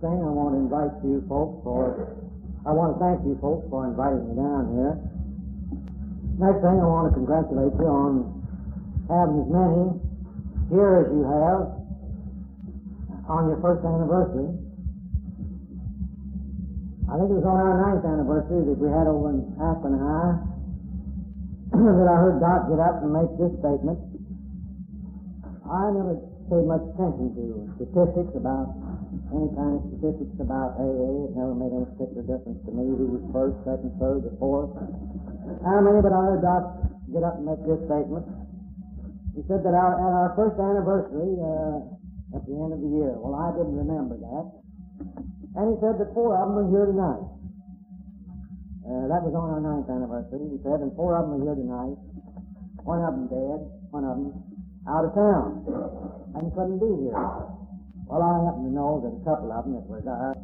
thing, I want to invite you folks for, I want to thank you folks for inviting me down here. Next thing, I want to congratulate you on having as many here as you have on your first anniversary. I think it was on our ninth anniversary that we had over in Akron High that I heard Doc get up and make this statement. I never paid much attention to statistics about any kind of statistics about AA. It never made any particular difference to me who was first, second, third, or fourth. How many, but I heard Doc get up and make this statement. He said that our, at our first anniversary, uh, at the end of the year, well, I didn't remember that. And he said that four of them are here tonight. Uh, that was on our ninth anniversary, he said, and four of them are here tonight. One of them dead, one of them out of town, and couldn't be here. Well, I happen to know that a couple of them that were there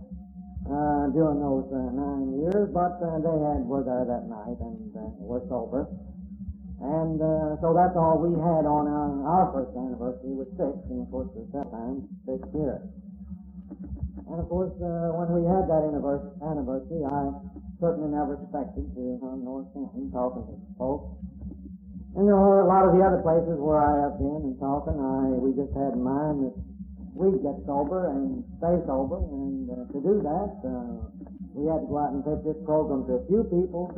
uh, during those uh, nine years, but uh, they had were there that night and uh, were sober. And uh, so that's all we had on our, our first anniversary was six, and of course second time six years. And of course, uh, when we had that anniversary, I certainly never expected to come North Canton talking to folks. And there were a lot of the other places where I have been and talking. I we just had in mind that we'd get sober and stay sober, and uh, to do that, uh, we had to go out and take this program to a few people,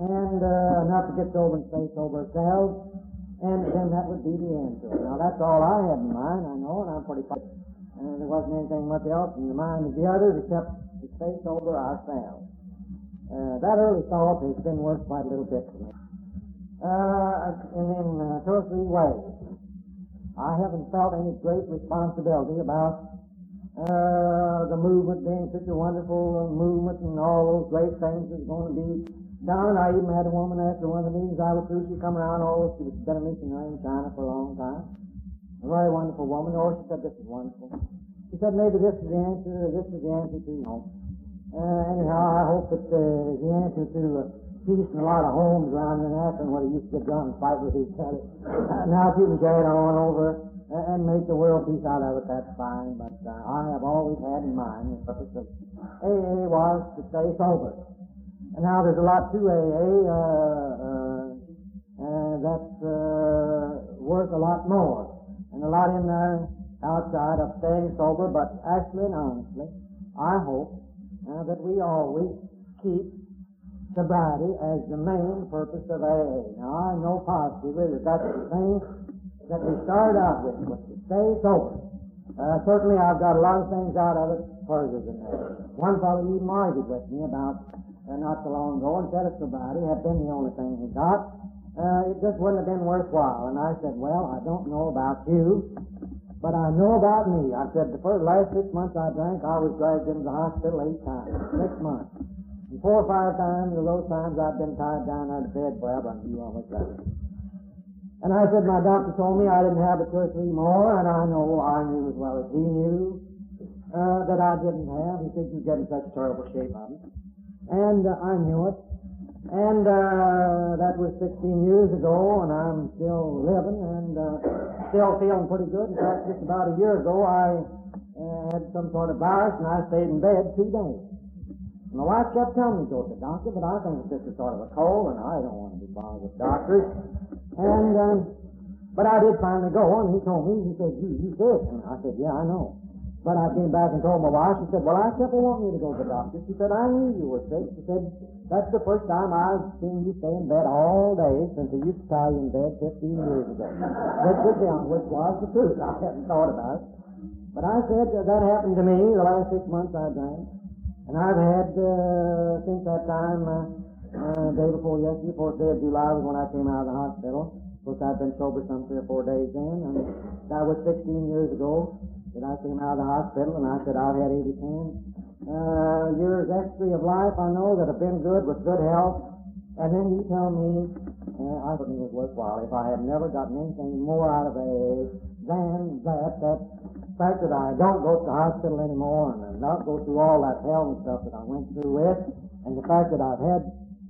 and uh, not to get sober and stay sober ourselves, and then that would be the end to it. Now that's all I had in mind, I know, and I'm pretty proud. And there wasn't anything much else in the mind of the others except to stay sober ourselves. Uh, that early thought has been worth quite a little bit for me. Uh, and in uh, two or three ways. I haven't felt any great responsibility about uh, the movement being such a wonderful movement and all those great things that's going to be done. I even had a woman after one of the meetings I was through, she come around, oh, she was been a missionary in China for a long time. A very wonderful woman. Oh, she said, this is wonderful. She said, maybe this is the answer, this is the answer to, you know. Uh, anyhow, I hope that uh, the answer to uh, peace in a lot of homes around in Akron where they used to get drunk and fight with each other. Uh, now, if you can carry it on over and make the world peace out of it, that's fine. But uh, I have always had in mind the purpose of AA was to stay sober. And now there's a lot to AA uh, uh, uh, that's uh, worth a lot more. And a lot in there outside of staying sober, but actually and honestly, I hope uh, that we always keep sobriety as the main purpose of AA. Now, I know positively that that's the thing that we started out with, was to stay sober. Uh, certainly, I've got a lot of things out of it further than that. One fellow even argued with me about uh, not so long ago and said if sobriety had been the only thing he got, uh, it just wouldn't have been worthwhile. And I said, well, I don't know about you, but I know about me. I said the first last six months I drank, I was dragged into the hospital eight times. Six months. And four or five times of those times I've been tied down out of bed forever, and you almost got it. And I said, my doctor told me I didn't have but two or three more, and I know I knew as well as he knew uh, that I didn't have. He said, you get in such terrible shape of it. And uh, I knew it. And uh, that was 16 years ago, and I'm still living and uh, still feeling pretty good. In fact, just about a year ago, I uh, had some sort of virus, and I stayed in bed two days. My wife kept telling me to go to the doctor, but I think it's just a sort of a cold, and I don't want to be bothered with doctors. And, um, but I did finally go, and he told me, he said, you, you sick? And I said, yeah, I know. But I came back and told my wife, she said, well, I kept wanting you to go to the doctor. She said, I knew you were sick. She said, that's the first time I've seen you stay in bed all day since I used to tie you in bed 15 years ago. which, was which was the truth. I hadn't thought about it. But I said, uh, that happened to me the last six months I drank. And I've had, uh, since that time, uh, uh, day before yesterday, fourth day of July was when I came out of the hospital. Of course, I've been sober some three or four days then, and that was 16 years ago that I came out of the hospital, and I said I've had 80 uh, years extra of life I know that have been good with good health, and then you tell me uh, I thought it was worthwhile if I had never gotten anything more out of AA than that, that fact that I don't go to the hospital anymore and not go through all that hell and stuff that I went through with, and the fact that I've had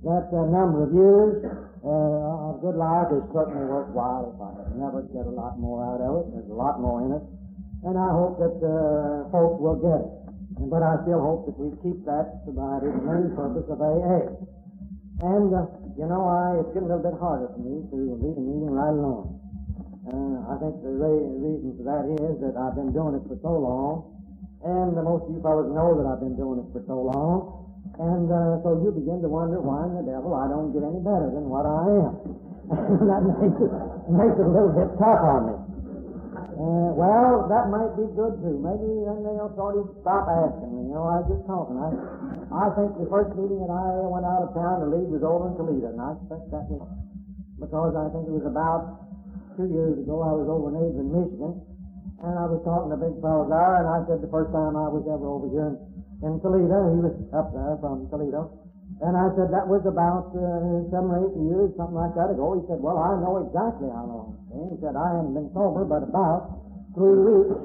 that uh, number of years uh, of good life is certainly worthwhile if I never get a lot more out of it. There's a lot more in it. And I hope that uh, folks will get it. But I still hope that we keep that sobriety the main purpose of AA. And, uh, you know, I, it's getting a little bit harder for me to lead a meeting right along. Uh, I think the re- reason for that is that I've been doing it for so long, and uh, most of you fellows know that I've been doing it for so long, and uh, so you begin to wonder why in the devil I don't get any better than what I am. that makes it, makes it a little bit tough on me. Uh, well, that might be good too. Maybe then they'll sort of stop asking me. You know, I was just talking. I, I think the first meeting that I went out of town to lead was over in Toledo, and I expect that was because I think it was about two years ago, I was over in Adrian, Michigan, and I was talking to big fellow there, and I said the first time I was ever over here in, in Toledo, he was up there from Toledo, and I said that was about uh, seven or eight years, something like that ago. He said, well, I know exactly how long. And he said, I haven't been sober but about three weeks,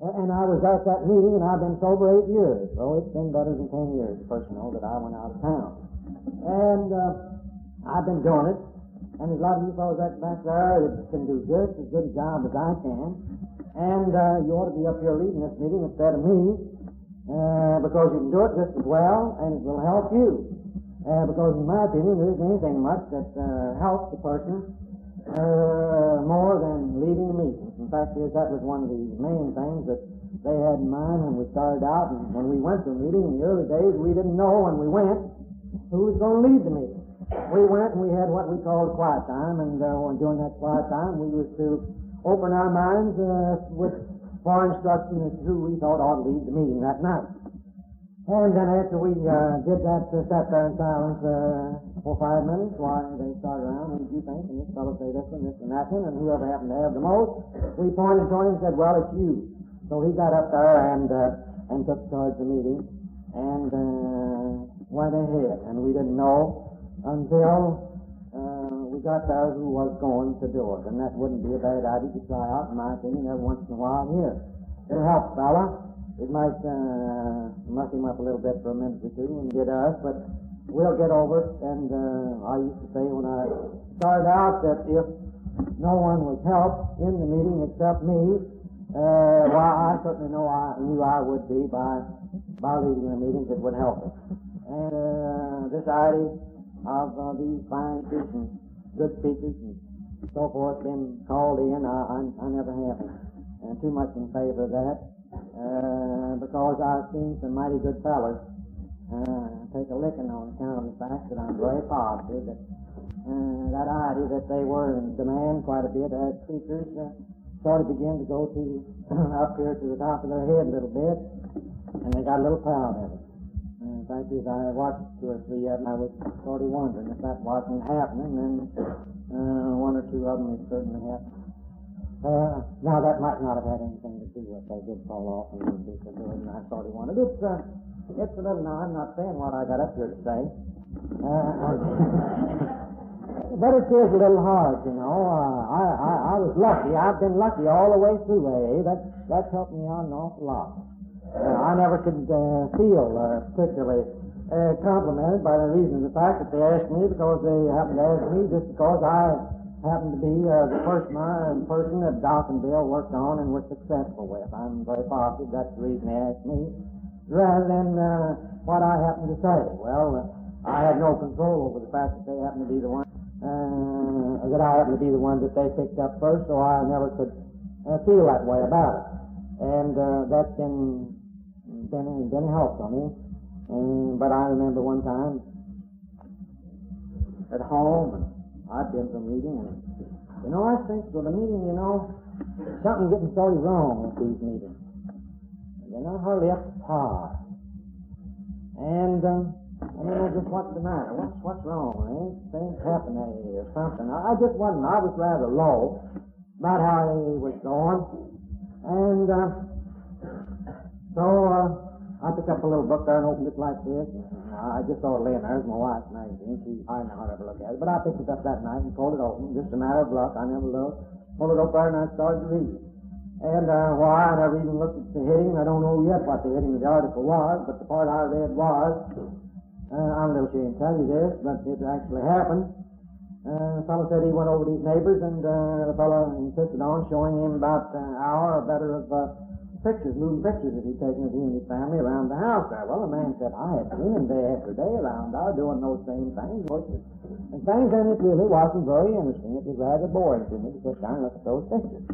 and I was at that meeting, and I've been sober eight years. So it's been better than ten years, personal, that I went out of town. And uh, I've been doing it. And there's a lot of you fellows back there that can do just as good a job as I can. And uh, you ought to be up here leading this meeting instead of me, uh, because you can do it just as well, and it will help you. Uh, because in my opinion, there isn't anything much that uh, helps the person uh, more than leading the meeting. In fact, is that was one of the main things that they had in mind when we started out, and when we went to a meeting in the early days, we didn't know when we went who was going to lead the meeting we went and we had what we called quiet time, and uh, during that quiet time, we was to open our minds uh, with for instruction as to who we thought ought to lead the meeting that night. And then after we uh, did that, uh, sat there in silence uh, for five minutes while they started around, and you think, and this fellow say this one, this and that one, and whoever happened to have the most, we pointed to him and said, well, it's you. So he got up there and uh, and took charge of the meeting and uh, went ahead, and we didn't know until uh, we got there who was going to do it. And that wouldn't be a bad idea to try out, in my opinion, every once in a while here. It'll help, fella. It might uh, muck him up a little bit for a minute or two and get us, but we'll get over it. And uh, I used to say when I started out that if no one was helped in the meeting except me, uh, well, I certainly know I knew I would be by by leading the meetings. It would help us. And uh, this idea of uh, these fine and good speakers and so forth been called in. I, I, I never have uh, too much in favor of that uh, because I've seen some mighty good fellows uh, take a licking on account of the fact that I'm very positive that uh, that idea that they were in demand quite a bit as speakers uh, sort of began to go to up here to the top of their head a little bit, and they got a little proud of it. Fact, as I watched two or three of them, I was sort of wondering if that wasn't happening, then uh, one or two of them it certainly happened. Uh, now, that might not have had anything to do with they did fall off and did so good, and I sort of wondered. It's, uh, it's a little, now, I'm not saying what I got up here to say, uh, but it is a little hard, you know. Uh, I, I, I was lucky. I've been lucky all the way through AA. That, that's helped me out an awful lot. Uh, I never could uh, feel uh, particularly complimented by the reason of the fact that they asked me because they happened to ask me just because I happened to be uh, the first man, person that Doc and Bill worked on and were successful with. I'm very positive that's the reason they asked me, rather than uh, what I happened to say. Well, uh, I had no control over the fact that they happened to be the one uh, that I happened to be the one that they picked up first, so I never could uh, feel that way about it. And uh, that's been been, been a help to me. And, but I remember one time at home, and I'd been to a meeting, and you know, I think so. The meeting, you know, something getting sort wrong with these meetings. They're not hardly up to par. And um, I don't know just what's the matter. What's what's wrong? Ain't things happening or something? I, I just wasn't. I was rather low about how he was going, and. Uh, so uh, I picked up a little book there and opened it like this. And I just saw it laying there. It was my wife's magazine. She, I never ever look at it. But I picked it up that night and pulled it open. Just a matter of luck. I never looked. Pulled it up there and I started to read. And uh, why I never even looked at the heading. I don't know yet what the heading of the article was, but the part I read was, uh, I'm a little ashamed to tell you this, but it actually happened. Uh, the fellow said he went over to his neighbors, and uh, the fellow insisted on showing him about an hour or better of uh, pictures, moving pictures that he'd taken of he and his family around the house there. Well, the man said, I had seen him day after day around there doing those same things. And things, and it really wasn't very interesting. It was rather boring to me to sit down and look at those pictures.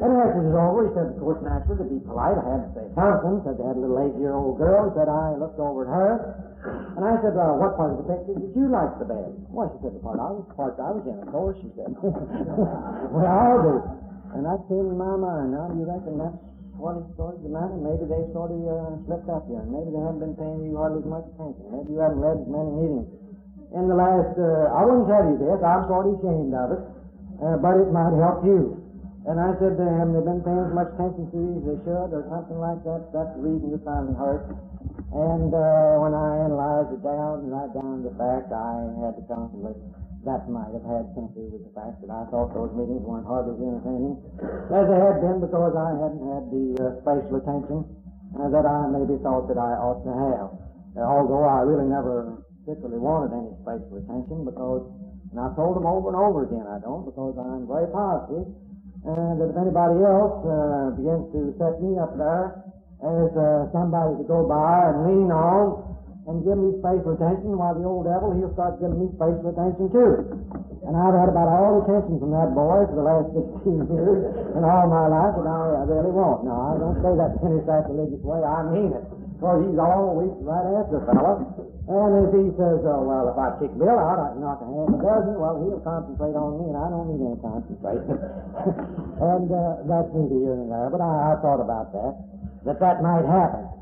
And after it was over, he said, of course, naturally, to be polite, I had to say something. Said they had a little eight-year-old girl. Said I looked over at her, and I said, well, what part of the picture did you like the best? Well, she said, the part I was, the part I was in, of course, she said. well, I'll do. And that came in my mind. Now, do you reckon that's what is sort of the matter? Maybe they sort of uh, slipped up here. Maybe they haven't been paying you hardly as much attention. Maybe you haven't led as many meetings. In the last, uh, I wouldn't tell you this. I'm sort of ashamed of it. Uh, but it might help you. And I said to him, they've been paying as much attention to you as they should, or something like that. That's the reason you're finding hurt. And uh, when I analyzed it down and down to the fact, I had to contemplate that might have had something to do with the fact that I thought those meetings weren't hardly as entertaining as they had been because I hadn't had the uh, spatial attention uh, that I maybe thought that I ought to have. Uh, although I really never particularly wanted any spatial attention because, and I've told them over and over again I don't because I'm very positive and that if anybody else uh, begins to set me up there as uh, somebody to go by and lean on and give me spatial attention, while the old devil, he'll start giving me spatial attention too. And I've had about all the attention from that boy for the last 16 years and all my life that I really want. Now, I don't say that in any sacrilegious way. I mean it. Because he's always right after a fellow. And if he says, oh, well, if I kick Bill out, I can knock a half a dozen, well, he'll concentrate on me, and I don't need any concentration. and uh, that's neither here nor there, but I, I thought about that, that that might happen.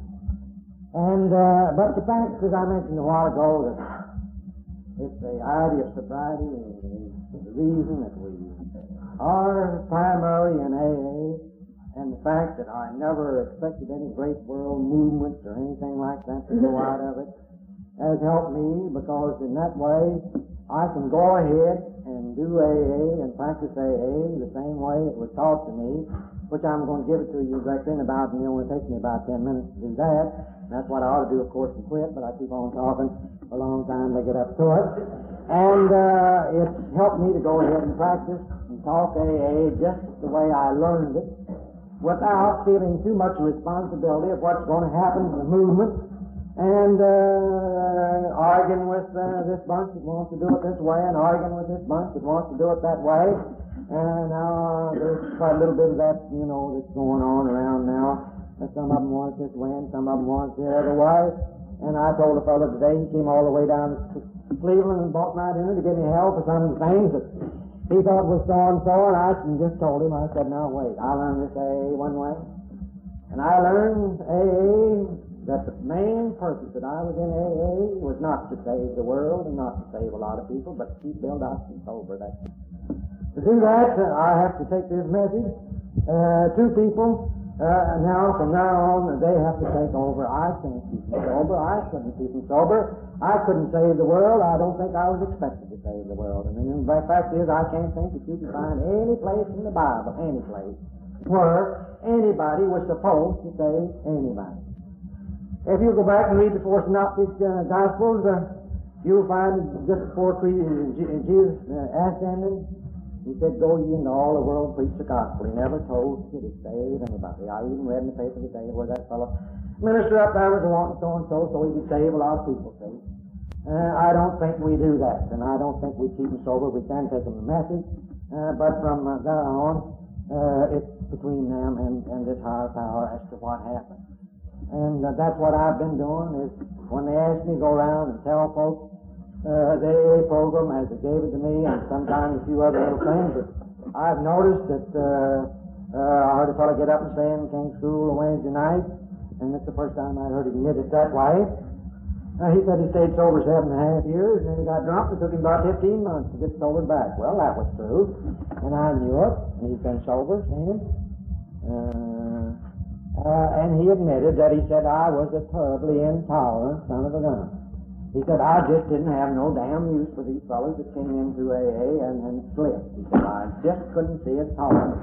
And, uh, but the fact, as I mentioned a while ago, that it's the idea of sobriety and the reason that we are primarily in AA and the fact that I never expected any great world movements or anything like that to go out of it has helped me because in that way I can go ahead and do AA and practice AA the same way it was taught to me, which I'm going to give it to you directly in about, and it only takes me about 10 minutes to do that. That's what I ought to do, of course, and quit, but I keep on talking for a long time to get up to it. And uh, it's helped me to go ahead and practice and talk AA just the way I learned it without feeling too much responsibility of what's going to happen to the movement and uh, arguing with uh, this bunch that wants to do it this way and arguing with this bunch that wants to do it that way. And now uh, there's quite a little bit of that, you know, that's going on around now. Some of them want this way and some of them want the other way. And I told a fellow today, he came all the way down to Cleveland and bought my dinner to give me help for some things that he thought was so and so, and I just told him, I said, now wait, I learned this AA one way. And I learned AA that the main purpose that I was in AA was not to save the world and not to save a lot of people, but to keep Bill Dotson sober. That's to do that, uh, I have to take this message uh, to people. Uh, now, from now on, they have to take over. I can't keep them sober. I couldn't keep them sober. I couldn't save the world. I don't think I was expected to save the world. And the fact is, I can't think that you can find any place in the Bible, any place, where anybody was supposed to save anybody. If you go back and read the four synoptic uh, Gospels, uh, you'll find just before Jesus uh, ascended, he said, Go ye into all the world, preach the gospel. He never told to save anybody. I even read in the paper today where that fellow minister up there was wanting so and so, so he could save a lot of people, see. Uh, I don't think we do that, and I don't think we keep them sober. We can take them a message, uh, but from uh, there on, uh, it's between them and, and this higher power as to what happened. And uh, that's what I've been doing is when they ask me to go around and tell folks uh, the AA program as they gave it to me, and sometimes a few other little things. But I've noticed that uh, uh, I heard a fellow get up and say in King School on Wednesday night, and it's the first time I'd heard him admit it that way. Uh, he said he stayed sober seven and a half years, and then he got drunk. It took him about 15 months to get sober back. Well, that was true, and I knew it. And he's been sober since. Uh, uh, and he admitted that he said I was a terribly intolerant son of a gun. He said I just didn't have no damn use for these fellows that came into AA and, and slipped. He said I just couldn't see it tolerant.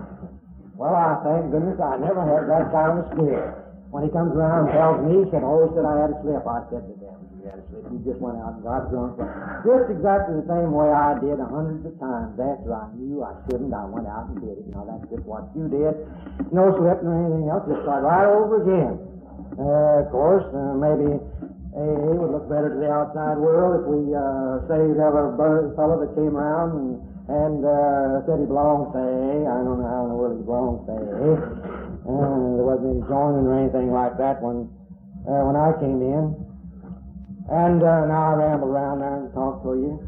Well, I thank goodness I never had that kind of spirit. When he comes around and tells me, he said, oh, said, I had a slip. I said, the devil, you had a slip. You just went out and got drunk. Just exactly the same way I did a hundreds of times after I knew I shouldn't. I went out and did it. Now, that's just what you did. No slipping or anything else. Just start right over again. Uh, of course, uh, maybe AA would look better to the outside world if we uh, say we'd have a fellow that came around and, and uh, said he belongs to AA. I don't know how in the world he belongs to AA. Uh, there wasn't any joining or anything like that when uh, when I came in. And uh, now I ramble around there and talk to you.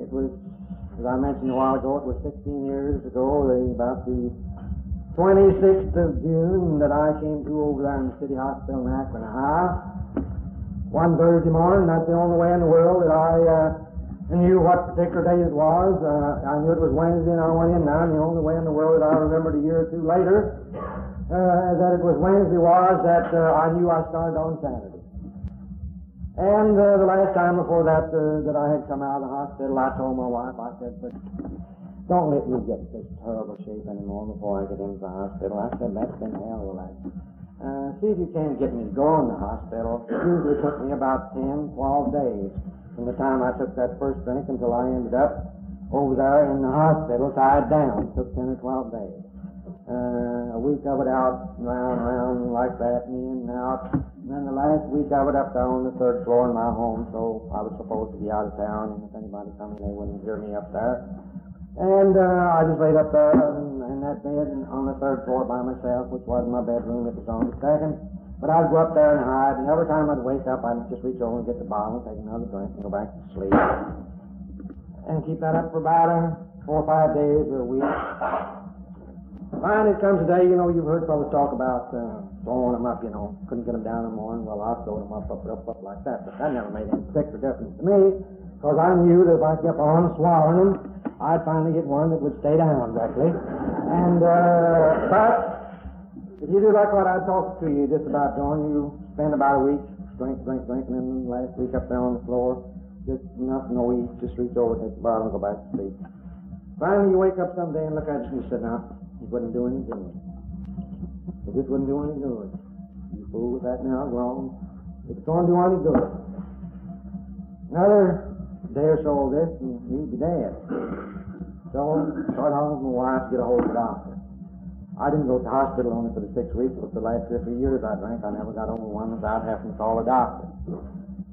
It was, as I mentioned a while ago, it was 16 years ago, about the 26th of June, that I came to over there in the city hospital in Akron, Ohio one Thursday morning. That's the only way in the world that I uh, knew what particular day it was. Uh, I knew it was Wednesday, and I went in now. And the only way in the world that I remembered a year or two later uh, that it was Wednesday was that uh, I knew I started on Saturday. And uh, the last time before that uh, that I had come out of the hospital, I told my wife, I said, but don't let me get in this terrible shape anymore before I get into the hospital. I said, that's been hell, that. Uh, see if you can't get me to go in the hospital. It usually took me about 10, 12 days from the time I took that first drink until I ended up over there in the hospital tied down. It took 10 or 12 days. Uh, a week of it out, round, round like that, and in and out. And then the last week of it up there on the third floor in my home, so I was supposed to be out of town, and if anybody coming, they wouldn't hear me up there. And uh, I just laid up there in, in that bed on the third floor by myself, which was my bedroom. It was on the second. But I'd go up there and hide, and every time I'd wake up, I'd just reach over and get the bottle and take another drink and go back to sleep. And keep that up for about uh, four or five days or a week. Finally, it comes a day, you know, you've heard fellas talk about uh, throwing them up, you know, couldn't get them down in the morning. Well, I'll throw them up, up, up, up like that. But that never made any particular difference to me, because I knew that if I kept on swallowing them, I'd finally get one that would stay down directly. And, uh, but if you do like what I talked to you just about doing, you spend about a week drink, drink, drink, and then last week up there on the floor, just nothing, no eat, just reach over, take the bottle, and go back to sleep. Finally, you wake up someday and look at it and you say, now, it wouldn't do any good. It just wouldn't do any good. You fool with that now, wrong. It's going to do any good. Another day or so of this, and you'd be dead. So, started home with my wife to get a hold of the doctor. I didn't go to the hospital only for the six weeks, but the last 50 years I drank, I never got over one without having to call a doctor.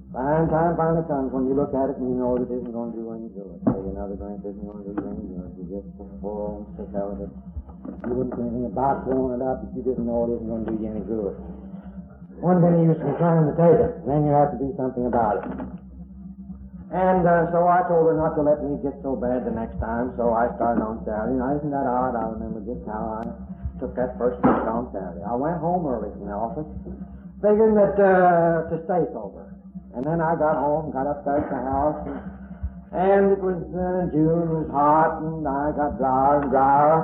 Fine time finally comes when you look at it and you know it isn't going to do any good. Say another drink isn't going to do any good. You just full and sick out of it. You wouldn't do anything about throwing it up if you didn't know it isn't going to do you any good. One bit of use in trying to take it, then you have to do something about it. And uh, so I told her not to let me get so bad the next time, so I started on Saturday. Now, isn't that odd? I remember just how I took that first drink on Saturday. I went home early from the office, figuring that uh, to stay sober. And then I got home, got up there to the house, and, and it was uh, June, it was hot, and I got drier and drier.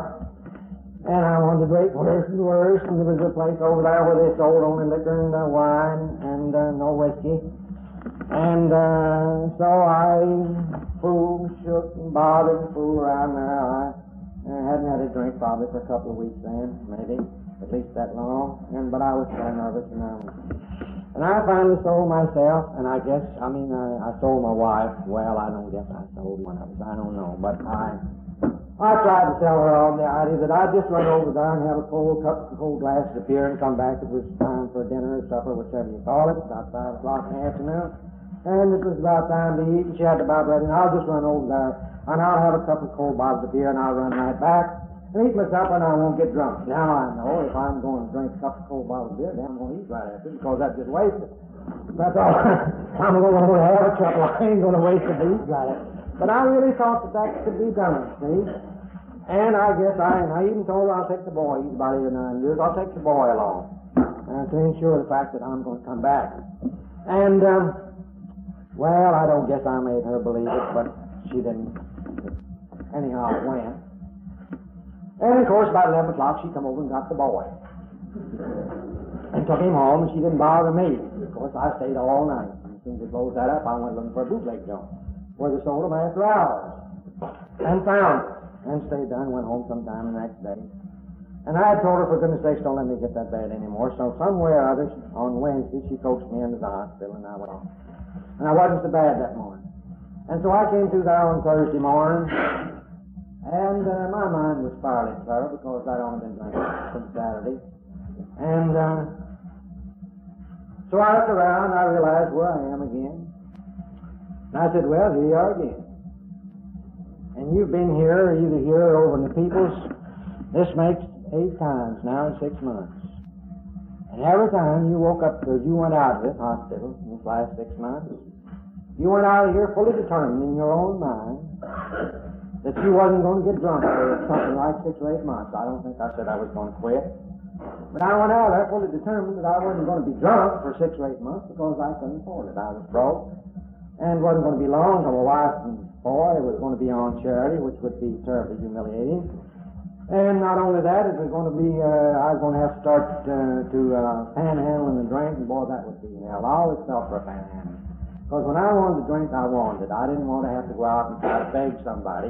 And I wanted to drink worse and worse, and there was a place over there where they sold only liquor and uh, wine and uh, no whiskey. And uh, so I fooled, shook, and bothered fooled around there. I, I hadn't had a drink probably for a couple of weeks then, maybe, at least that long. And but I was so nervous, and I and I finally sold myself, and I guess I mean I, I sold my wife. Well, I don't guess I sold one of us. I don't know, but I. I tried to tell her on the idea that I'd just run over there and have a cold cup, a cold glass of beer and come back. It was time for dinner or supper, whichever you call it, about five o'clock in the afternoon. And it was about time to eat, and she had the Bible ready, and I'll just run over there, and I'll have a couple of cold bottles of beer, and I'll run right back and eat myself, and I won't get drunk. Now I know if I'm going to drink a couple of cold bottles of beer, then I'm going to eat right after, because that's just wasted. That's all. I'm going to have a couple. I ain't going to waste a beat right after. But I really thought that that could be done, see? And I guess I, and I even told her I'll take the boy, he's about eight or nine years, I'll take the boy along uh, to ensure the fact that I'm going to come back. And, um, well, I don't guess I made her believe it, but she didn't. Anyhow, it went. And of course, about 11 o'clock, she come over and got the boy. And took him home, and she didn't bother me. Of course, I stayed all night. As soon as they closed that up, I went looking for a bootleg joint where they sold them after hours. And found it. And stayed there and went home sometime the next day. And I told her, for goodness sakes, don't let me get that bad anymore. So somewhere or other, on Wednesday, she coaxed me into the hospital, and I went on. And I wasn't so bad that morning. And so I came through there on Thursday morning, and uh, my mind was fairly clear because I'd only been drinking since Saturday. And uh, so I looked around, I realized where I am again. And I said, well, here you are again. And you've been here, either here or over in the People's. This makes eight times now in six months. And every time you woke up, or you went out of this hospital in this last six months, you went out of here fully determined in your own mind that you wasn't going to get drunk for something like six or eight months. I don't think I said I was going to quit. But I went out there fully determined that I wasn't going to be drunk for six or eight months because I couldn't afford it. I was broke and wasn't going to be long till my wife and boy was going to be on charity, which would be terribly humiliating. And not only that, it was going to be, uh, I was going to have to start uh, to uh, panhandle and drink, and boy, that would be hell. I always felt for a panhandle. Because when I wanted to drink, I wanted it. I didn't want to have to go out and try to beg somebody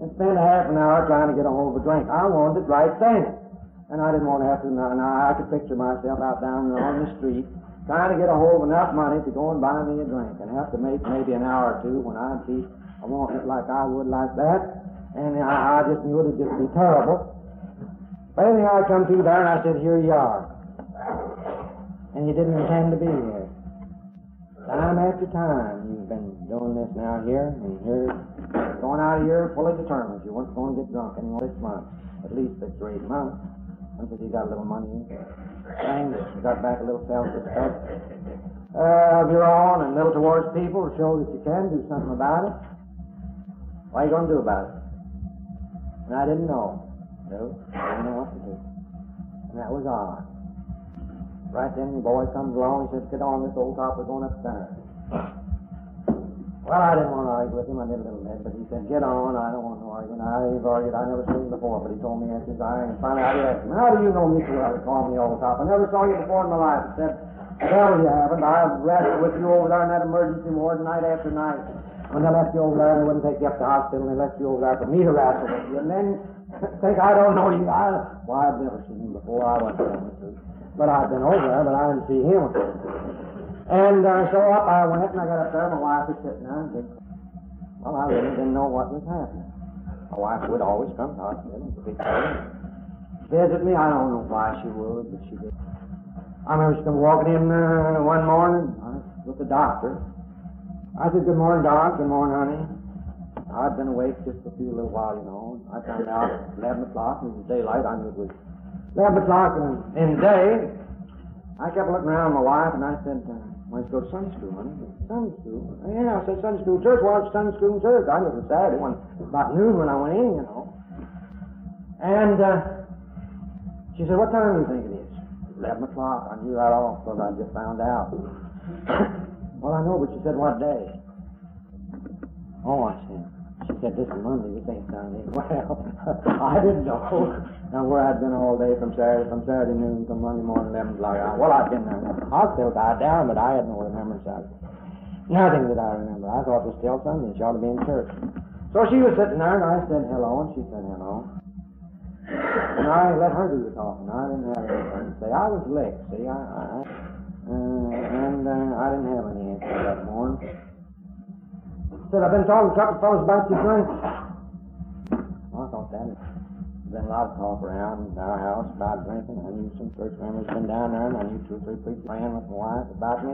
and spend a half an hour trying to get a hold of a drink. I wanted it right then. And I didn't want to have to, now, I could picture myself out down on the street trying to get a hold of enough money to go and buy me a drink and have to make maybe an hour or two when I'd be I want it like I would like that and I, I just knew it'd just be terrible. But anyhow, I come through there and I said, here you are. And you didn't intend to be here. Time after time, you've been doing this now here, and here, going out of here fully determined you weren't going to get drunk in this month, at least six or months, until you got a little money in. You got back a little self-respect uh, of your own and a little towards people to show that you can do something about it. What are you going to do about it? And I didn't know. No, I didn't know what to do. And that was odd. Right then, the boy comes along. He says, "Get on this old top. We're going upstairs." Well, I didn't want to argue with him. I did a little bit, but he said, "Get on. I don't want to argue." And I've argued. I never seen him before, but he told me after I and finally I asked him, "How do you know me so well?" He called me old top. I never saw you before in my life. He said, "Well, you haven't. I've wrestled with you over there in that emergency ward night after night." When they left you over there, they wouldn't take you up to the hospital, they left you over there for me to wrestle with you. And then think I don't know you. I, well, I've never seen him before. I wasn't telling the truth. But I've been over there, but I didn't see him. And uh, so up I went, and I got up there. My wife was sitting there. And well, I really didn't know what was happening. My wife would always come to the hospital and. Visit me. I don't know why she would, but she did. I remember she come walking in uh, one morning uh, with the doctor. I said, Good morning, Doc. Good morning, honey. I'd been awake just a few little while, you know. I found out at 11 o'clock, and it was daylight. I knew it was 11 o'clock in, in the day. I kept looking around my wife, and I said, uh, Why don't you go to Sunday school, honey? Sunday school? Yeah, I said Sunday school church. Well, it's Sunday school church. I knew it was Saturday, when, about noon when I went in, you know. And uh, she said, What time do you think it is? 11 o'clock. I knew that all because I just found out. Well, I know, but she said, What day? Oh, I said. She said, This is Monday. This ain't Sunday. Well, I didn't know. Now, where I'd been all day from Saturday, from Saturday noon to Monday morning, 11 o'clock. Well, I'd been uh, there. The hospital died down, but I had no remembrance of it. Nothing that I remember. I thought it was still Sunday. She ought to be in church. So she was sitting there, and I said hello, and she said hello. And I let her do the talking. I didn't have anything to say. I was licked, see. I, I uh, and uh, I didn't have any answer that morning. Said, I've been talking to a couple of fellows about your drink. Well, I thought that had been a lot of talk around our house about drinking. I knew some church members been down there, and I knew two or three preachers praying with my wife about me.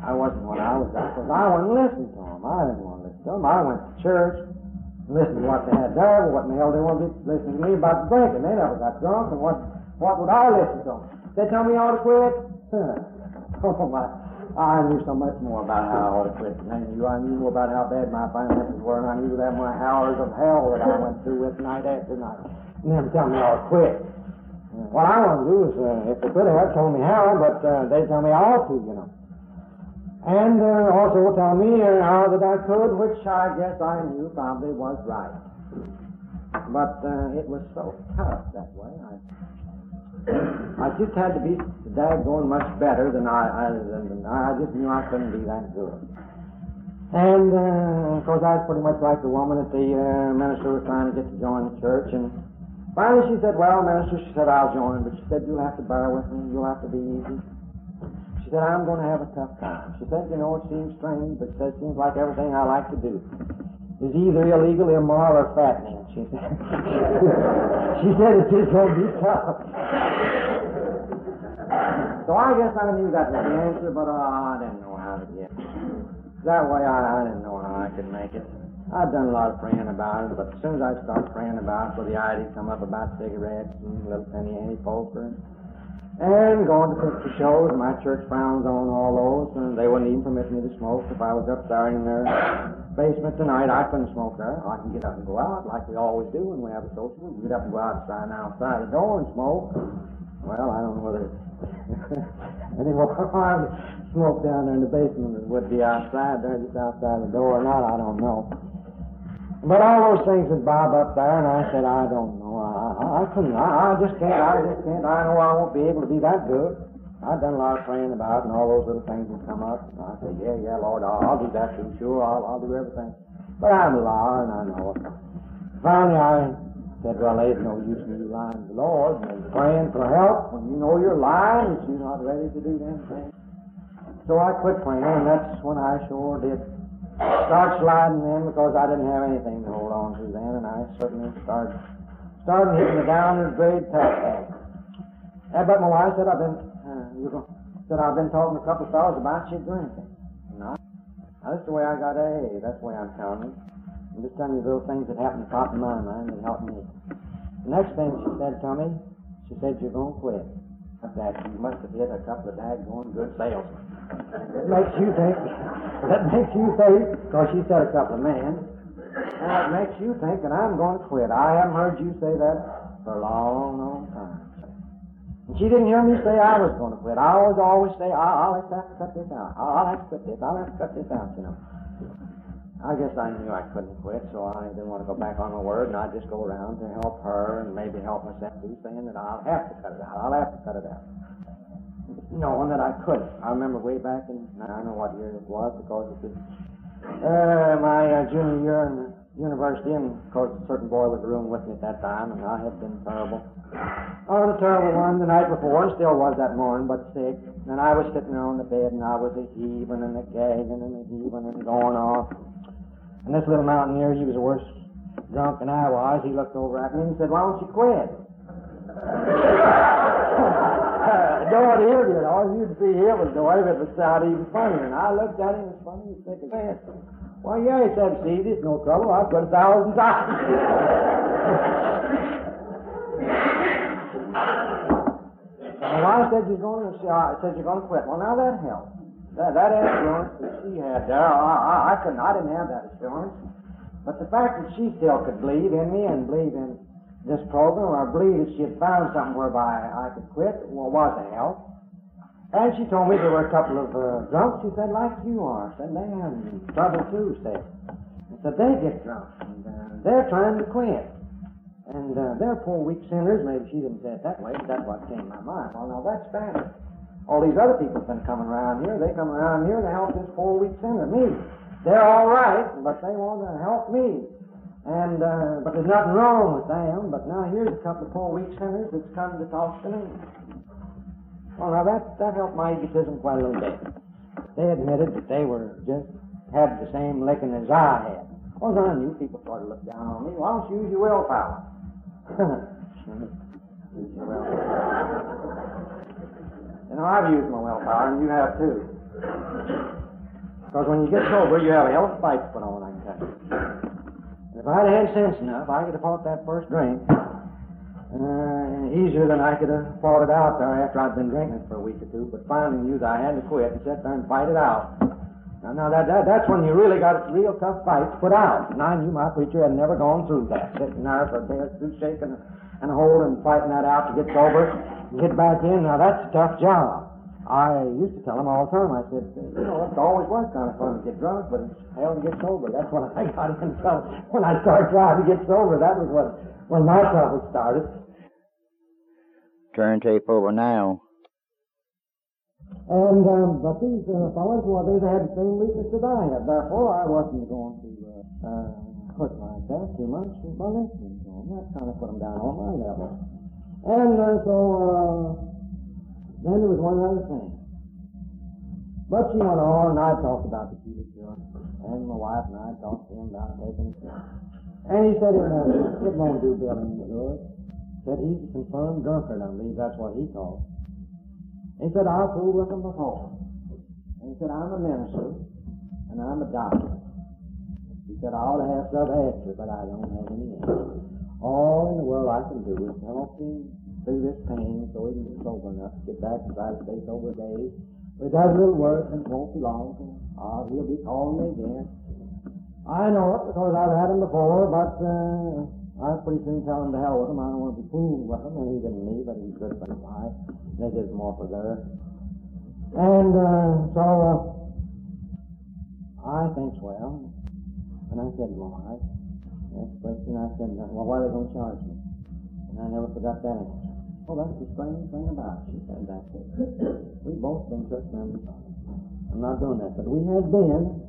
I wasn't when I was because I wouldn't listen to them. I didn't want to listen to them. I went to church and listened to what they had there. What in the hell they wanted to listen to me about drinking? They never got drunk, and what what would I listen to them? They tell me I ought to quit. oh my! I knew so much more about how to quit than you. I knew about how bad my finances were, and I knew that my hours of hell that I went through with night after night. And them tell me I ought to quit. What I want to do is, uh, if they could have told me how, but uh, they tell me I ought to, you know. And uh, also tell me uh, how that I could, which I guess I knew probably was right. But uh, it was so tough that way. I, I just had to be going much better than I, I than I just knew I couldn't be that good. And uh, of course, I was pretty much like the woman that the uh, minister was trying to get to join the church, and Finally, she said, well, minister, she said, I'll join, but she said, you'll have to bear with me. You'll have to be easy. She said, I'm going to have a tough time. She said, you know, it seems strange, but it seems like everything I like to do is either illegal, immoral, or fattening. She said, she said it's just going to be tough. So I guess I knew that was the answer, but uh, I didn't know how to get it. That way I, I didn't know how I could make it. I've done a lot of praying about it, but as soon as I start praying about it, well, the idea come up about cigarettes and little penny ante poker and, and going to picture shows. My church frowns on all those, and they wouldn't even permit me to smoke. If I was up there in their basement tonight, I couldn't smoke there. I can get up and go out like we always do when we have a social. We get up and go outside and outside the door and smoke. Well, I don't know whether any more harm to smoke down there in the basement than would be outside there, just outside the door or not, I don't know. But all those things would bob up there, and I said, I don't know. I, I, I couldn't. I, I just can't. I just can't. I know I won't be able to be that good. I've done a lot of praying about it, and all those little things would come up. And I said, yeah, yeah, Lord, I'll, I'll do that too. Sure, I'll, I'll do everything. But I'm a liar, and I know it. Finally, I said, well, there's no use in you lying to the Lord and praying for help when you know you're lying and you're not ready to do them things. So I quit praying, and that's when I sure did start sliding in because I didn't have anything to hold on to then, and I certainly started started hitting the downward grade path. Uh, but my wife said I've been uh, you know, said I've been talking to a couple of fellows about you drinking. No, that's the way I got A. That's the way I'm telling you. I'm just telling you little things that happened pop in my mind that helped me. The next thing she said to me, she said you're going to quit. I That you must have hit a couple of daggone good salesmen. It makes you think. That makes you think, because she said a couple of men. It makes you think that I'm going to quit. I haven't heard you say that for a long, long time. And she didn't hear me say I was going to quit. I always, always say, I'll, I'll have to cut this out. I'll, I'll have to cut this. I'll have to cut this out, you know. I guess I knew I couldn't quit, so I didn't want to go back on my word, and I'd just go around to help her and maybe help myself too, saying that I'll have to cut it out. I'll have to cut it out. Knowing that I couldn't. I remember way back in, I don't know what year it was, because it was uh, my uh, junior year in university, and of course a certain boy was room with me at that time, and I had been terrible. Oh, the terrible one the night before, and still was that morning, but sick. And I was sitting on the bed, and I was a heaving and a gagging and a heaving and going off. And this little mountaineer, he was worse drunk than I was. He looked over at me and said, Why don't you quit? Don't hear it. All you'd see here was the way it would sound even funnier. And I looked at him as funny as thick as that. Well, yeah, he said, see, it's no trouble. I've got a thousand times. My wife said you're going to, I said you're going to quit. Well, now that helps. That, that assurance that she had there, I, I, I couldn't, I didn't have that assurance. But the fact that she still could believe in me and believe in this program, or believe that she had found something whereby I could quit, well, was a help. And she told me there were a couple of uh, drunks, she said, like you are. Said, they have trouble too, said. And said, they get drunk, and uh, they're trying to quit. And uh, they're poor weak sinners. Maybe she didn't say it that way, but that's what came to my mind. Well, now that's bad. All these other people have been coming around here. They come around here to help this poor weak sinner, me. They're all right, but they want to help me. And uh, but there's nothing wrong with them. But now here's a couple of poor weak sinners that's come to talk to me. Well, now that that helped my egotism quite a little bit. They admitted that they were just had the same licking as I had. Well, I knew people started to look down on me. Why don't you use your willpower? use your willpower. You know, I've used my willpower, and you have too. Because when you get sober, you have a hell of a fight to put on, I can tell you. And if I'd had sense enough, I could have fought that first drink uh, easier than I could have fought it out there after I'd been drinking for a week or two. But finally knew that I had to quit and sit there and fight it out. Now, now that, that, that's when you really got a real tough fight to put out. And I knew my preacher had never gone through that, sitting there for a day or two shaking and holding and fighting that out to get sober and get back in. Now that's a tough job. I used to tell him all the time. I said, you know, it always was kind of fun to get drunk, but it's hell to get sober. That's when I got in trouble. When I started trying to get sober, that was what when my trouble started. Turn tape over now. And um, but these uh, fellows, well, they had the same weakness that I had. Therefore, I wasn't going to uh, uh, hurt myself too much by listening to them. That kind of put them down on my level. And uh, so uh, then there was one other thing. But she went on, and I talked about the Cuba cure. And my wife and I talked to him about taking it. And he said it won't, it won't do Bill any good. Said he's a confirmed drunkard, I believe that's what he called. He said, I'll prove with him before. And he said, I'm a minister, and I'm a doctor. He said, I ought to have some answer, but I don't have any. All in the world I can do is help him through this pain so he can sober enough to get back to stay sober days. But a little work, and it won't be long. Uh, he'll be calling me again. I know it because I've had him before, but uh, I pretty soon tell him to hell with him. I don't want to be fooled with him, and he didn't me, but he's good for his life. They did more for there. And uh, so uh, I thinks, well, and I said to my wife, next question, I said, well, why are they going to charge me? And I never forgot that answer. Oh, that's the strange thing about it. She said, that's it. We've both been church members. I'm not doing that, but we had been,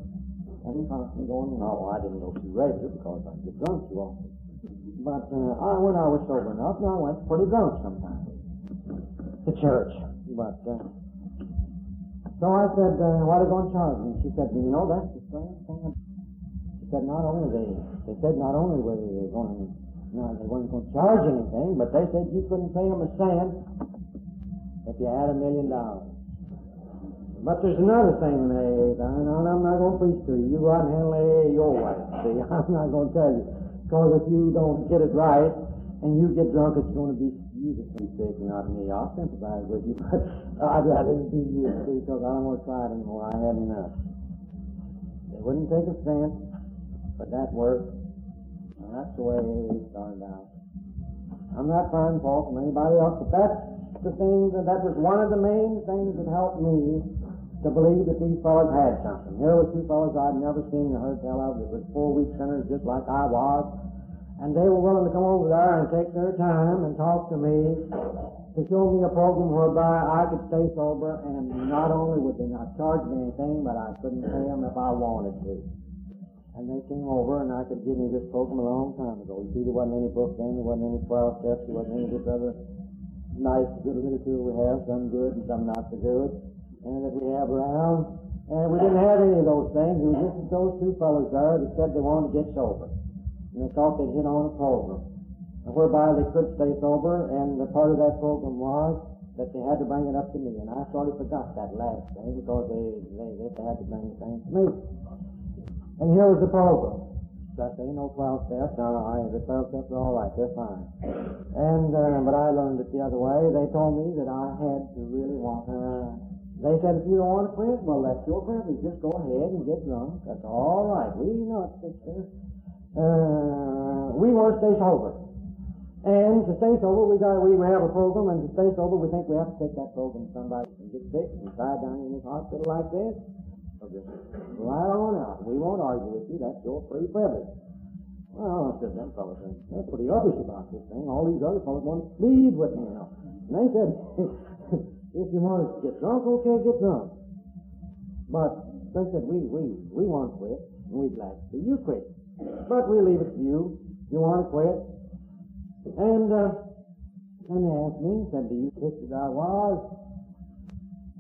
and constantly going, no, I didn't go too regular because I get drunk too often. But uh, I, when I was sober enough, I went pretty drunk sometimes to church. But uh, so I said, uh, "What are they going to charge me?" She said, "You know, that's the strange thing." She said, "Not only they, they said not only were they going to, no, they weren't going to charge anything, but they said you couldn't pay them a cent if you had a million dollars." But there's another thing in AA, and I'm not going to preach to you. You go out and handle AA your way. See, I'm not going to tell you. Because if you don't get it right and you get drunk, it's going to be you that be sick, not me. I'll sympathize with you, but I'd rather it be you because I don't want to try it anymore. I had enough. They wouldn't take a cent, but that worked. And that's the way it started out. I'm not finding fault from anybody else, but that's the thing that that was one of the main things that helped me to believe that these fellows had something. Here were two fellows I'd never seen or heard tell of that were four-week sinners just like I was. And they were willing to come over there and take their time and talk to me to show me a program whereby I could stay sober and not only would they not charge me anything, but I couldn't pay them if I wanted to. And they came over and I could give me this program a long time ago. You see, there wasn't any book then, there wasn't any 12 steps, there wasn't any of this other nice good literature we have, some good and some not so good and that we have around. And we didn't have any of those things. It was just those two fellows there that said they wanted to get sober. And they thought they'd hit on a program whereby they could stay sober, and the part of that program was that they had to bring it up to me. And I sort of forgot that last thing because they, they, they had to bring the thing to me. And here was the program. So I say, no 12 steps. No, I, the 12 steps are all right. They're fine. And, uh, but I learned it the other way. They told me that I had to really want, uh, they said, if you don't want to quit, well, that's your privilege. Just go ahead and get drunk. That's all right. We know it, sister. Uh, we want to stay sober. And to stay sober, we got we have a program, and to stay sober, we think we have to take that program. Somebody can get sick and die down in this hospital like this. Just right on out. We won't argue with you. That's your free privilege. Well, I said, them fellows, they're pretty uppish about this thing. All these other fellows want to plead with me now. And they said, if you want to get drunk, okay, get drunk. But they said, we, we, we want to quit, and we'd like to see you quit. But we leave it to you. You want to quit. And, uh, and they asked me, said, do you quit as I was?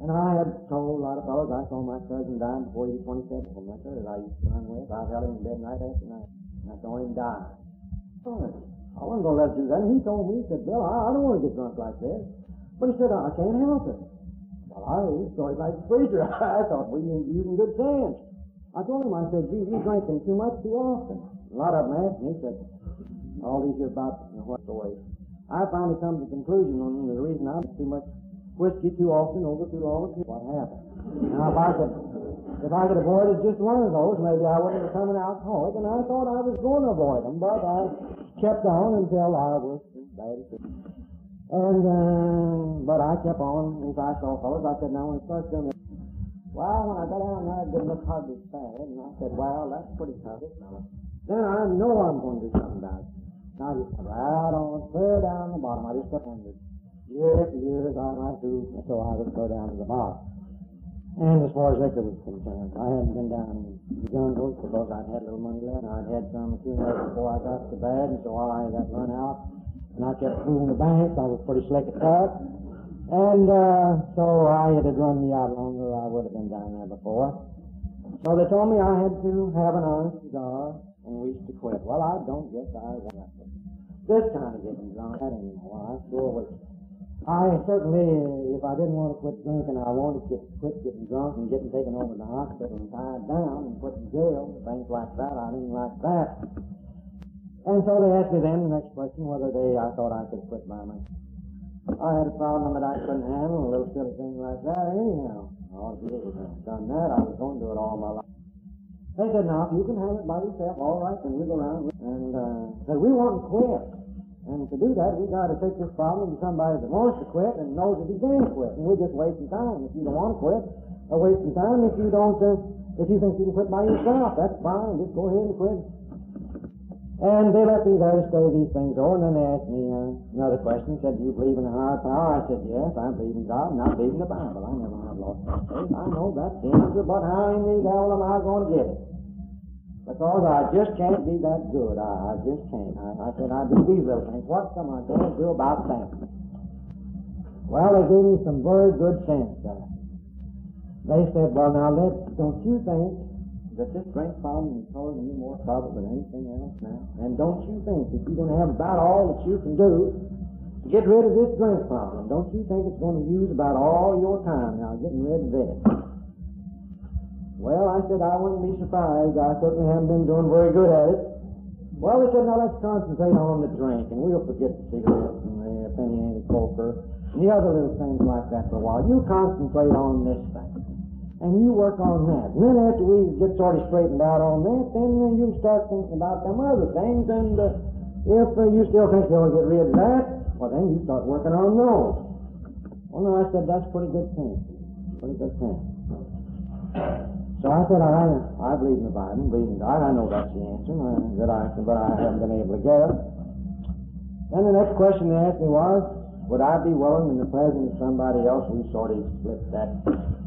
And I had told a lot of fellows, I saw my cousin die before he was 27 from my that I used to run with. I held him in bed night after night. And I saw him die. Oh, I wasn't going to let him do that. And he told me, he said, Bill, I, I don't want to get drunk like this. But he said, I can't help it. Well, I started like a preacher. I thought, well, you're using good sense. I told him, I said, you, you're drinking too much too often. A lot of them asked me, he said, all these years about you know, what story. I finally come to the conclusion on the reason I was too much whiskey too often over too long. What happened? Now, if I could, if I could avoid just one of those, maybe I wouldn't become an alcoholic. And I thought I was going to avoid them, but I kept on until I was as bad as and, uh, but I kept on. If I saw fellows, I said, now when it starts doing well, when I got down there, it didn't look hardly bad. And I said, well, that's pretty tough, Then I know I'm going to do something about it. Now right on, clear down the bottom. I just kept on this. Year after year, I do, so I would go down to the bottom. And as far as liquor was concerned, I hadn't been down in the jungles because I'd had a little money left. I'd had some accumulated before I got to bed, and so I got run out. And I kept fooling the banks. I was pretty slick at that. And uh, so I had run me out longer. I would have been down there before. So they told me I had to have an honest cigar and wish to quit. Well, I don't guess I got this kind of getting drunk anymore. I sure was I certainly, if I didn't want to quit drinking, I wanted to quit getting drunk and getting taken over to the hospital and tied down and put in jail, things like that. I didn't like that. And so they asked me then the next question whether they, I thought I could quit by myself. I had a problem that I couldn't handle, a little silly thing like that anyhow. I ought to be able to have done that. I was going to do it all my life. They said, now, if you can handle it by yourself, all right, then we'll go around. And uh, said, we want to quit. And to do that, we got to take this problem to somebody that wants to quit and knows that he can quit. And we're just wasting time. If you don't want to quit, a wasting time. If you don't, uh, if you think you can quit by yourself, that's fine. Just go ahead and quit. And they let me there say these things over, and then they asked me uh, another question. Said, "Do you believe in a higher power?" I said, "Yes, I believe in God, and I believe in the Bible. I never have lost my faith. I know that's the answer, but how in the hell am I going to get it?" Because I just can't be that good. I, I just can't. I, I said, I these little things. What am I going to do about that? Well, they gave me some very good sense. They said, well, now, let, don't you think that this drink problem is causing you more trouble than anything else now? And don't you think that you're going to have about all that you can do to get rid of this drink problem? Don't you think it's going to use about all your time now getting rid of this? Well, I said I wouldn't be surprised. I certainly haven't been doing very good at it. Well, they said, now let's concentrate on the drink, and we'll forget the cigarettes and the penny ante poker and the other little things like that for a while. You concentrate on this thing, and you work on that. And then after we get sort of straightened out on that, then you start thinking about them other things, and uh, if uh, you still think you'll get rid of that, well, then you start working on those. Well, no, I said, that's a pretty good thing. Pretty good thing. So I said, I, I believe in the Bible, believe in God. I know that's the answer, uh, that I, but I haven't been able to get it. Then the next question they asked me was, would I be willing in the presence of somebody else? We sort of flipped that.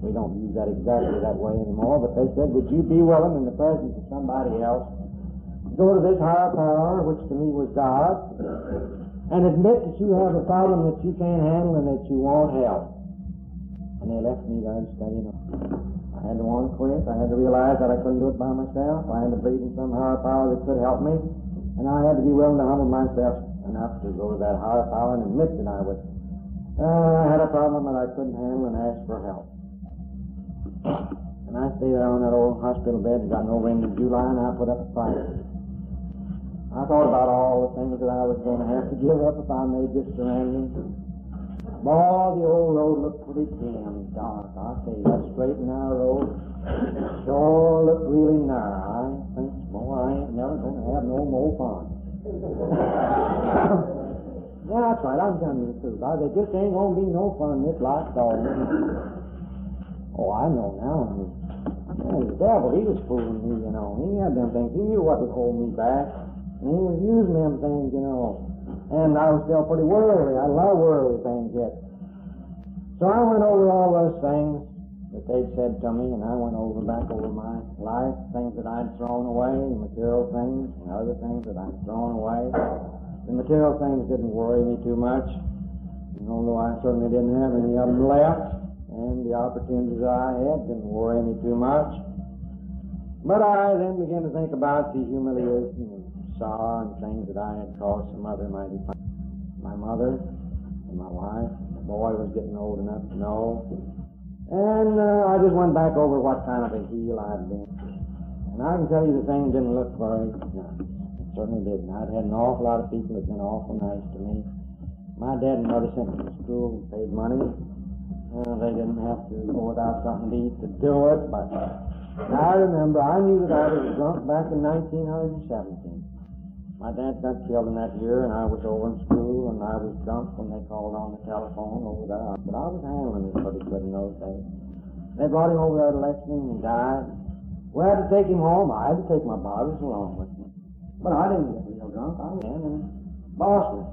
We don't use that exactly that way anymore, but they said, would you be willing in the presence of somebody else to go to this higher power, which to me was God, and admit that you have a problem that you can't handle and that you want help? And they left me there to study I had to want to quit. I had to realize that I couldn't do it by myself. I had to believe in some higher power that could help me. And I had to be willing to humble myself enough to go to that higher power and admit that I was, uh, I had a problem that I couldn't handle and ask for help. And I stayed there on that old hospital bed and got over into July and I put up a fight. I thought about all the things that I was going to have to give up if I made this surrender. Boy, the old road looked pretty dim, dark. I say, that straight and narrow road sure looked really narrow. I think, boy, I ain't never going to have no more fun. yeah, that's right. I'm telling you the truth. I said, just ain't going to be no fun this life, dog. Oh, I know now. Mean, yeah, the devil, he was fooling me, you know. He had them things. He knew what would hold me back. And he was using them things, you know. And I was still pretty worldly. I love worldly things yet. So I went over all those things that they'd said to me, and I went over back over my life, things that I'd thrown away, material things, and other things that I'd thrown away. The material things didn't worry me too much, although I certainly didn't have any of them left, and the opportunities I had didn't worry me too much. But I then began to think about the humiliation sorrow and things that I had caused some other mighty my mother and my wife. The boy was getting old enough to know. And uh, I just went back over what kind of a heel I'd been. And I can tell you the thing didn't look very nice. It certainly didn't. I'd had an awful lot of people that had been awful nice to me. My dad and mother sent me to school and paid money. Uh, they didn't have to go without something to eat to do it, but I remember I knew that I was drunk back in 1917. My dad got killed in that year, and I was over in school, and I was drunk when they called on the telephone over there. But I was handling it pretty good in those days. They brought him over there to Lexington, and died. We had to take him home. I had to take my bottles along with me. But I didn't get real drunk. I was in Boston.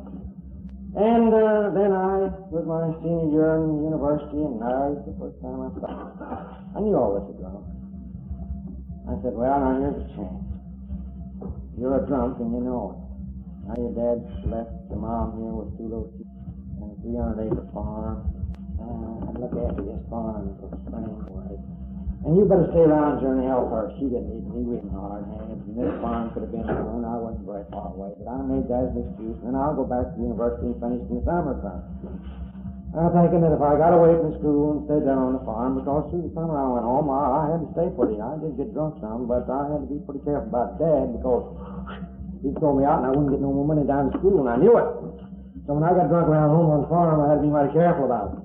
And uh, then I was my senior year in university, and was the first time I saw. I knew all this ago. I said, well, now here's a chance. You're a drunk and you know it. Now your dad's left the mom here with two little kids and a 300 acre farm. Uh, I'd look after this farm for spring away. And you better stay around here and help her. She didn't need me with hard hands. And this farm could have been her own. I wasn't very far away. But I made that as an excuse. And I'll go back to university and finish in the summertime. I'm thinking that if I got away from school and stayed down on the farm, because through the summer I went home, I, I had to stay pretty. I did get drunk some, but I had to be pretty careful about Dad because he'd throw me out and I wouldn't get no more money down to school, and I knew it. So when I got drunk around home on the farm, I had to be mighty careful about it.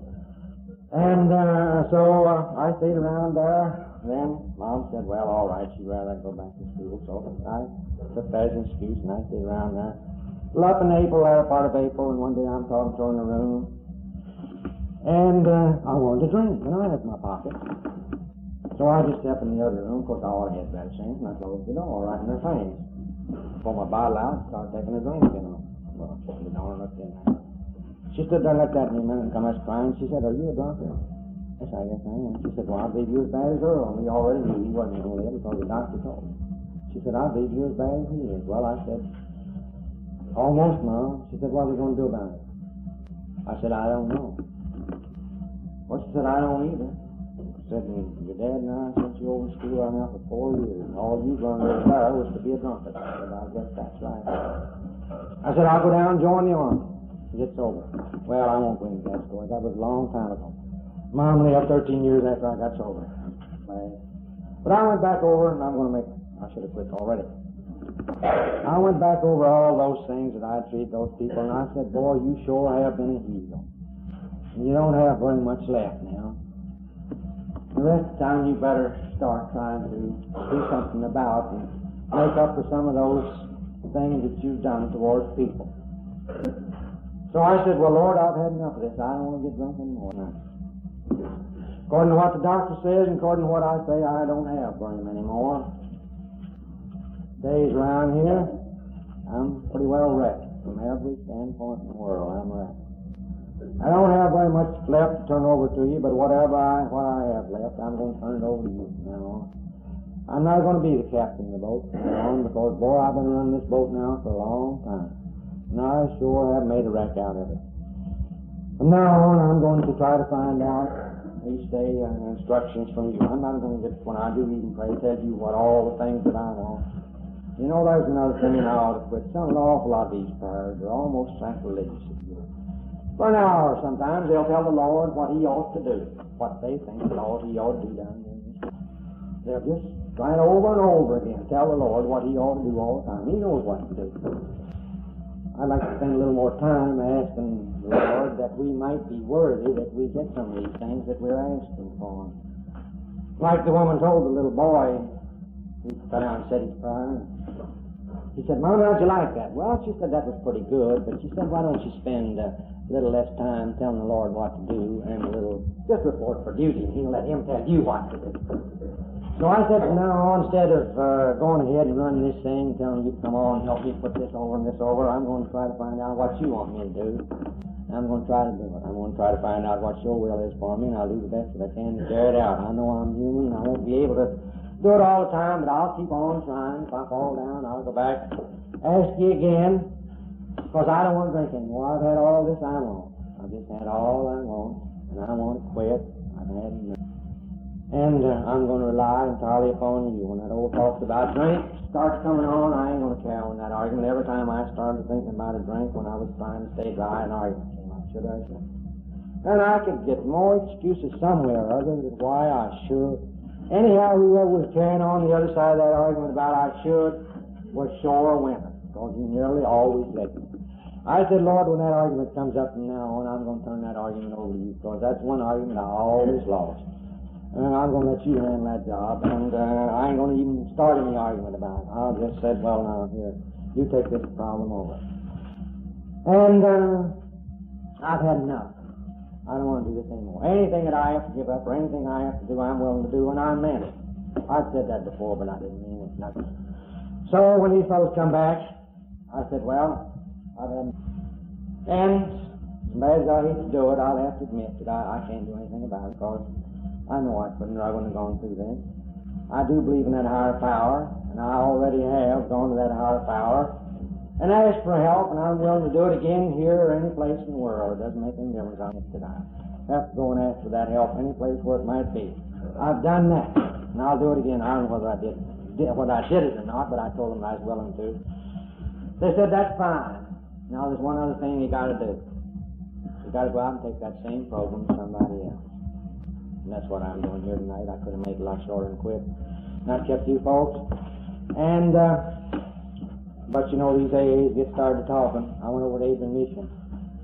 And uh, so uh, I stayed around there. Then Mom said, well, all right, she'd rather go back to school. So I took that as an excuse, and I stayed around there. Well, up in April, latter part of April, and one day I'm talking to her in the room, and uh, I wanted to drink, and I had my pocket. So I just stepped in the other room. Of course, I already had better sense, and I closed the door right in their face. Pulled my bottle out and started taking a drink, you know. Well, the door looked in there. She stood there and looked at me a minute and come out crying. She said, Are you a drunkard? Yes, I guess I am. She said, Well, I believe you're as bad as Earl. And we already knew he wasn't going to live because the doctor told me. She said, I believe you're as bad as he is. Well, I said, Almost, Mom. She said, What are we going to do about it? I said, I don't know. Well, she said, I don't either. She said, Your dad and I sent you over to school right now for four years, and all you learned over there was to be a drunkard. I said, I guess that's right. I said, I'll go down and join the army. Get sober. Well, I won't go into that story. That was a long time ago. Mom left 13 years after I got sober. But I went back over, and I'm going to make, I should have quit already. I went back over all those things that I'd treated those people, and I said, boy, you sure have been a hero. You don't have very much left now. The rest of the time, you better start trying to do something about and make up for some of those things that you've done towards people. So I said, well, Lord, I've had enough of this. I don't want to get drunk anymore. According to what the doctor says and according to what I say, I don't have brain anymore. Days around here, I'm pretty well wrecked from every standpoint in the world. I'm wrecked. I don't have very much left to turn over to you, but whatever I what I have left, I'm going to turn it over to you now. I'm not going to be the captain of the boat on because, boy, I've been running this boat now for a long time. And I sure have made a wreck out of it. From now on, I'm going to try to find out each day uh, instructions from you. I'm not going to get, when I do and pray, tell you what all the things that I know. You know, there's another thing I ought to quit. Some an awful lot of these prayers are almost sacrilegious. For an hour sometimes they'll tell the Lord what he ought to do, what they think the Lord he ought to do down there. They'll just try it over and over again, tell the Lord what he ought to do all the time. He knows what to do. I'd like to spend a little more time asking the Lord that we might be worthy that we get some of these things that we're asking for. Like the woman told the little boy, he got down and said his prayer. He said, Mama, how'd you like that? Well, she said that was pretty good, but she said, why don't you spend uh, a little less time telling the Lord what to do and a little just report for duty, he'll let him tell you what to do. So I said from now on, instead of uh, going ahead and running this thing, telling you to come on, help me put this over and this over, I'm going to try to find out what you want me to do. I'm going to try to do it. I'm going to try to find out what your will is for me, and I'll do the best that I can to carry it out. I know I'm human, and I won't be able to do it all the time, but I'll keep on trying. If I fall down, I'll go back, ask you again, because I don't want drinking. Well. I've had all this I want. I've just had all I want, and I want to quit. I've had enough. And uh, I'm going to rely entirely upon you. When that old talk about drink starts coming on, I ain't going to carry on that argument. Every time I started thinking about a drink when I was trying to stay dry, an argument came up. Should I? And I could get more excuses somewhere other than why I should. Anyhow, whoever was carrying on the other side of that argument about I should was sure a winner, because he nearly always me. I said, Lord, when that argument comes up from now on, I'm going to turn that argument over to you, because that's one argument I always lost. And I'm going to let you handle that job, and uh, I ain't going to even start any argument about it. I'll just say, well, now, here, you take this problem over. And uh, I've had enough. I don't want to do this anymore. Anything that I have to give up or anything I have to do, I'm willing to do, and I meant it. I've said that before, but I didn't mean it. Nothing. So when these fellows come back, I said, well. And as bad as I hate to do it, I'll have to admit that I, I can't do anything about it because I know I couldn't or I wouldn't have gone through this. I do believe in that higher power, and I already have gone to that higher power and asked for help, and I'm willing to do it again here or any place in the world. It doesn't make any difference. I have to go and ask for that help any place where it might be. I've done that, and I'll do it again. I don't know whether I did, did whether I did it or not, but I told them I was willing to. They said that's fine. Now there's one other thing you got to do. You got to go out and take that same program to somebody else. And that's what I'm doing here tonight. I could have made it a lot shorter and quit. Not kept you folks. And, uh, but you know, these AAs get started talking. I went over to Adrian Mission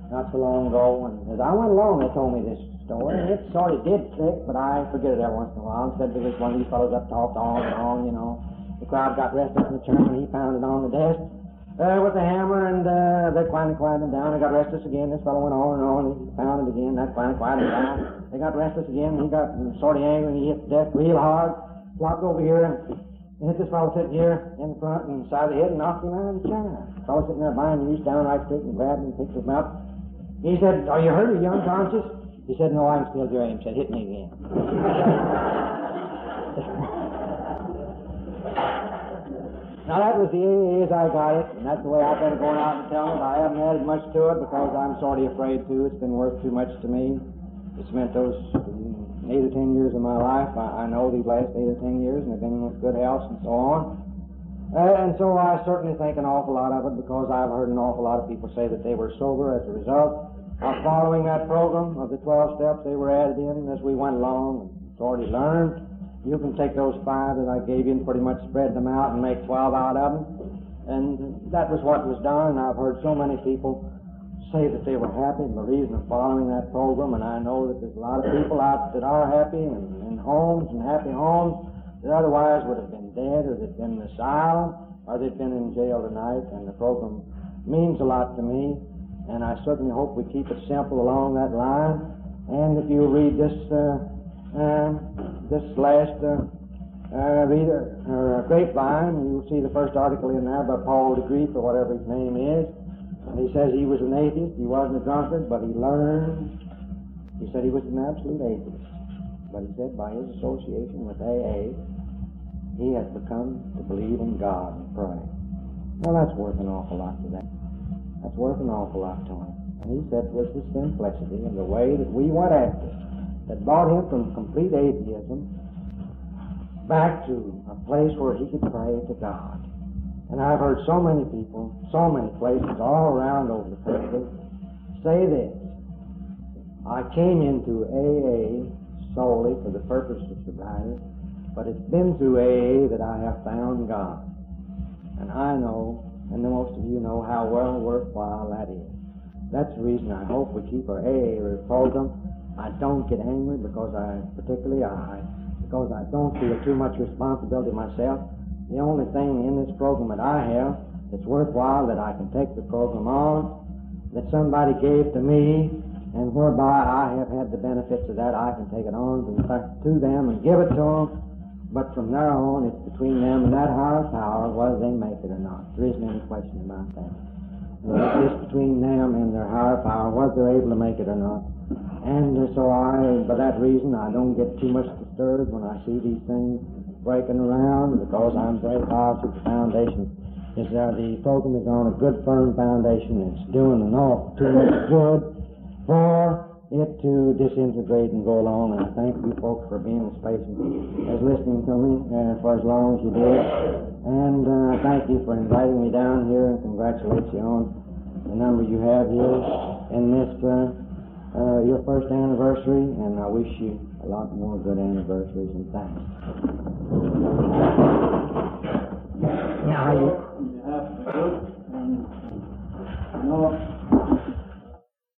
not so long ago, and as I went along, they told me this story, and it sort of did stick, but I forget it every once in a while. Said there was one of these fellows up talked on and on, you know. The crowd got restless, and the chairman, he pounded on the desk uh, with a hammer, and uh, they finally quieted down. They got restless again. This fellow went on and on, and he pounded again. That finally quieted down. They got restless again. He got sort of angry he hit the desk real hard. Flopped over here and hit this fellow sitting here in the front and side of the head and knocked him out of the chair. The fellow sitting there behind him reached down right quick and grabbed him and picked him up. He said, Are you hurt? Are you unconscious? He said, No, I'm still here. He said, Hit me again. Now that was the AA as I got it, and that's the way I've been going out and telling it. I haven't added much to it because I'm sort of afraid to. It's been worth too much to me. It's meant those eight or ten years of my life. I, I know these last eight or ten years, and I've been with good health and so on. Uh, and so I certainly think an awful lot of it because I've heard an awful lot of people say that they were sober as a result of following that program of the 12 steps they were added in as we went along and already learned. You can take those five that I gave you and pretty much spread them out and make 12 out of them. And that was what was done. And I've heard so many people say that they were happy and the reason of following that program, and I know that there's a lot of people out that are happy and in homes and happy homes that otherwise would have been dead or they'd been in asylum or they'd been in jail tonight, and the program means a lot to me, and I certainly hope we keep it simple along that line. And if you read this uh, uh, this last uh, uh, reader or grapevine, you'll see the first article in there by Paul de Kruif or whatever his name is. And he says he was an atheist, he wasn't a drunkard, but he learned. He said he was an absolute atheist. But he said by his association with AA, he has become to believe in God and pray. Well, that's worth an awful lot to them. That's worth an awful lot to him. And he said it was the simplicity and the way that we went after that brought him from complete atheism back to a place where he could pray to God. And I've heard so many people, so many places all around over the country say this. I came into AA solely for the purpose of sobriety, but it's been through AA that I have found God. And I know, and most of you know, how well worthwhile that is. That's the reason I hope we keep our AA program. I don't get angry because I, particularly I, because I don't feel too much responsibility myself. The only thing in this program that I have that's worthwhile that I can take the program on, that somebody gave to me, and whereby I have had the benefits of that, I can take it on to, to them and give it to them. But from there on, it's between them and that higher power whether they make it or not. There isn't any question about that. It's between them and their higher power whether they're able to make it or not. And so I, for that reason, I don't get too much disturbed when I see these things breaking around because I'm very positive the foundation is that the program is on a good firm foundation. It's doing an awful too much good for it to disintegrate and go along. And I thank you folks for being as patient as listening to me uh, for as long as you did. And uh, thank you for inviting me down here and congratulate you on the number you have here in this uh, uh, your first anniversary, and I wish you a lot more good anniversaries and thanks. Now, know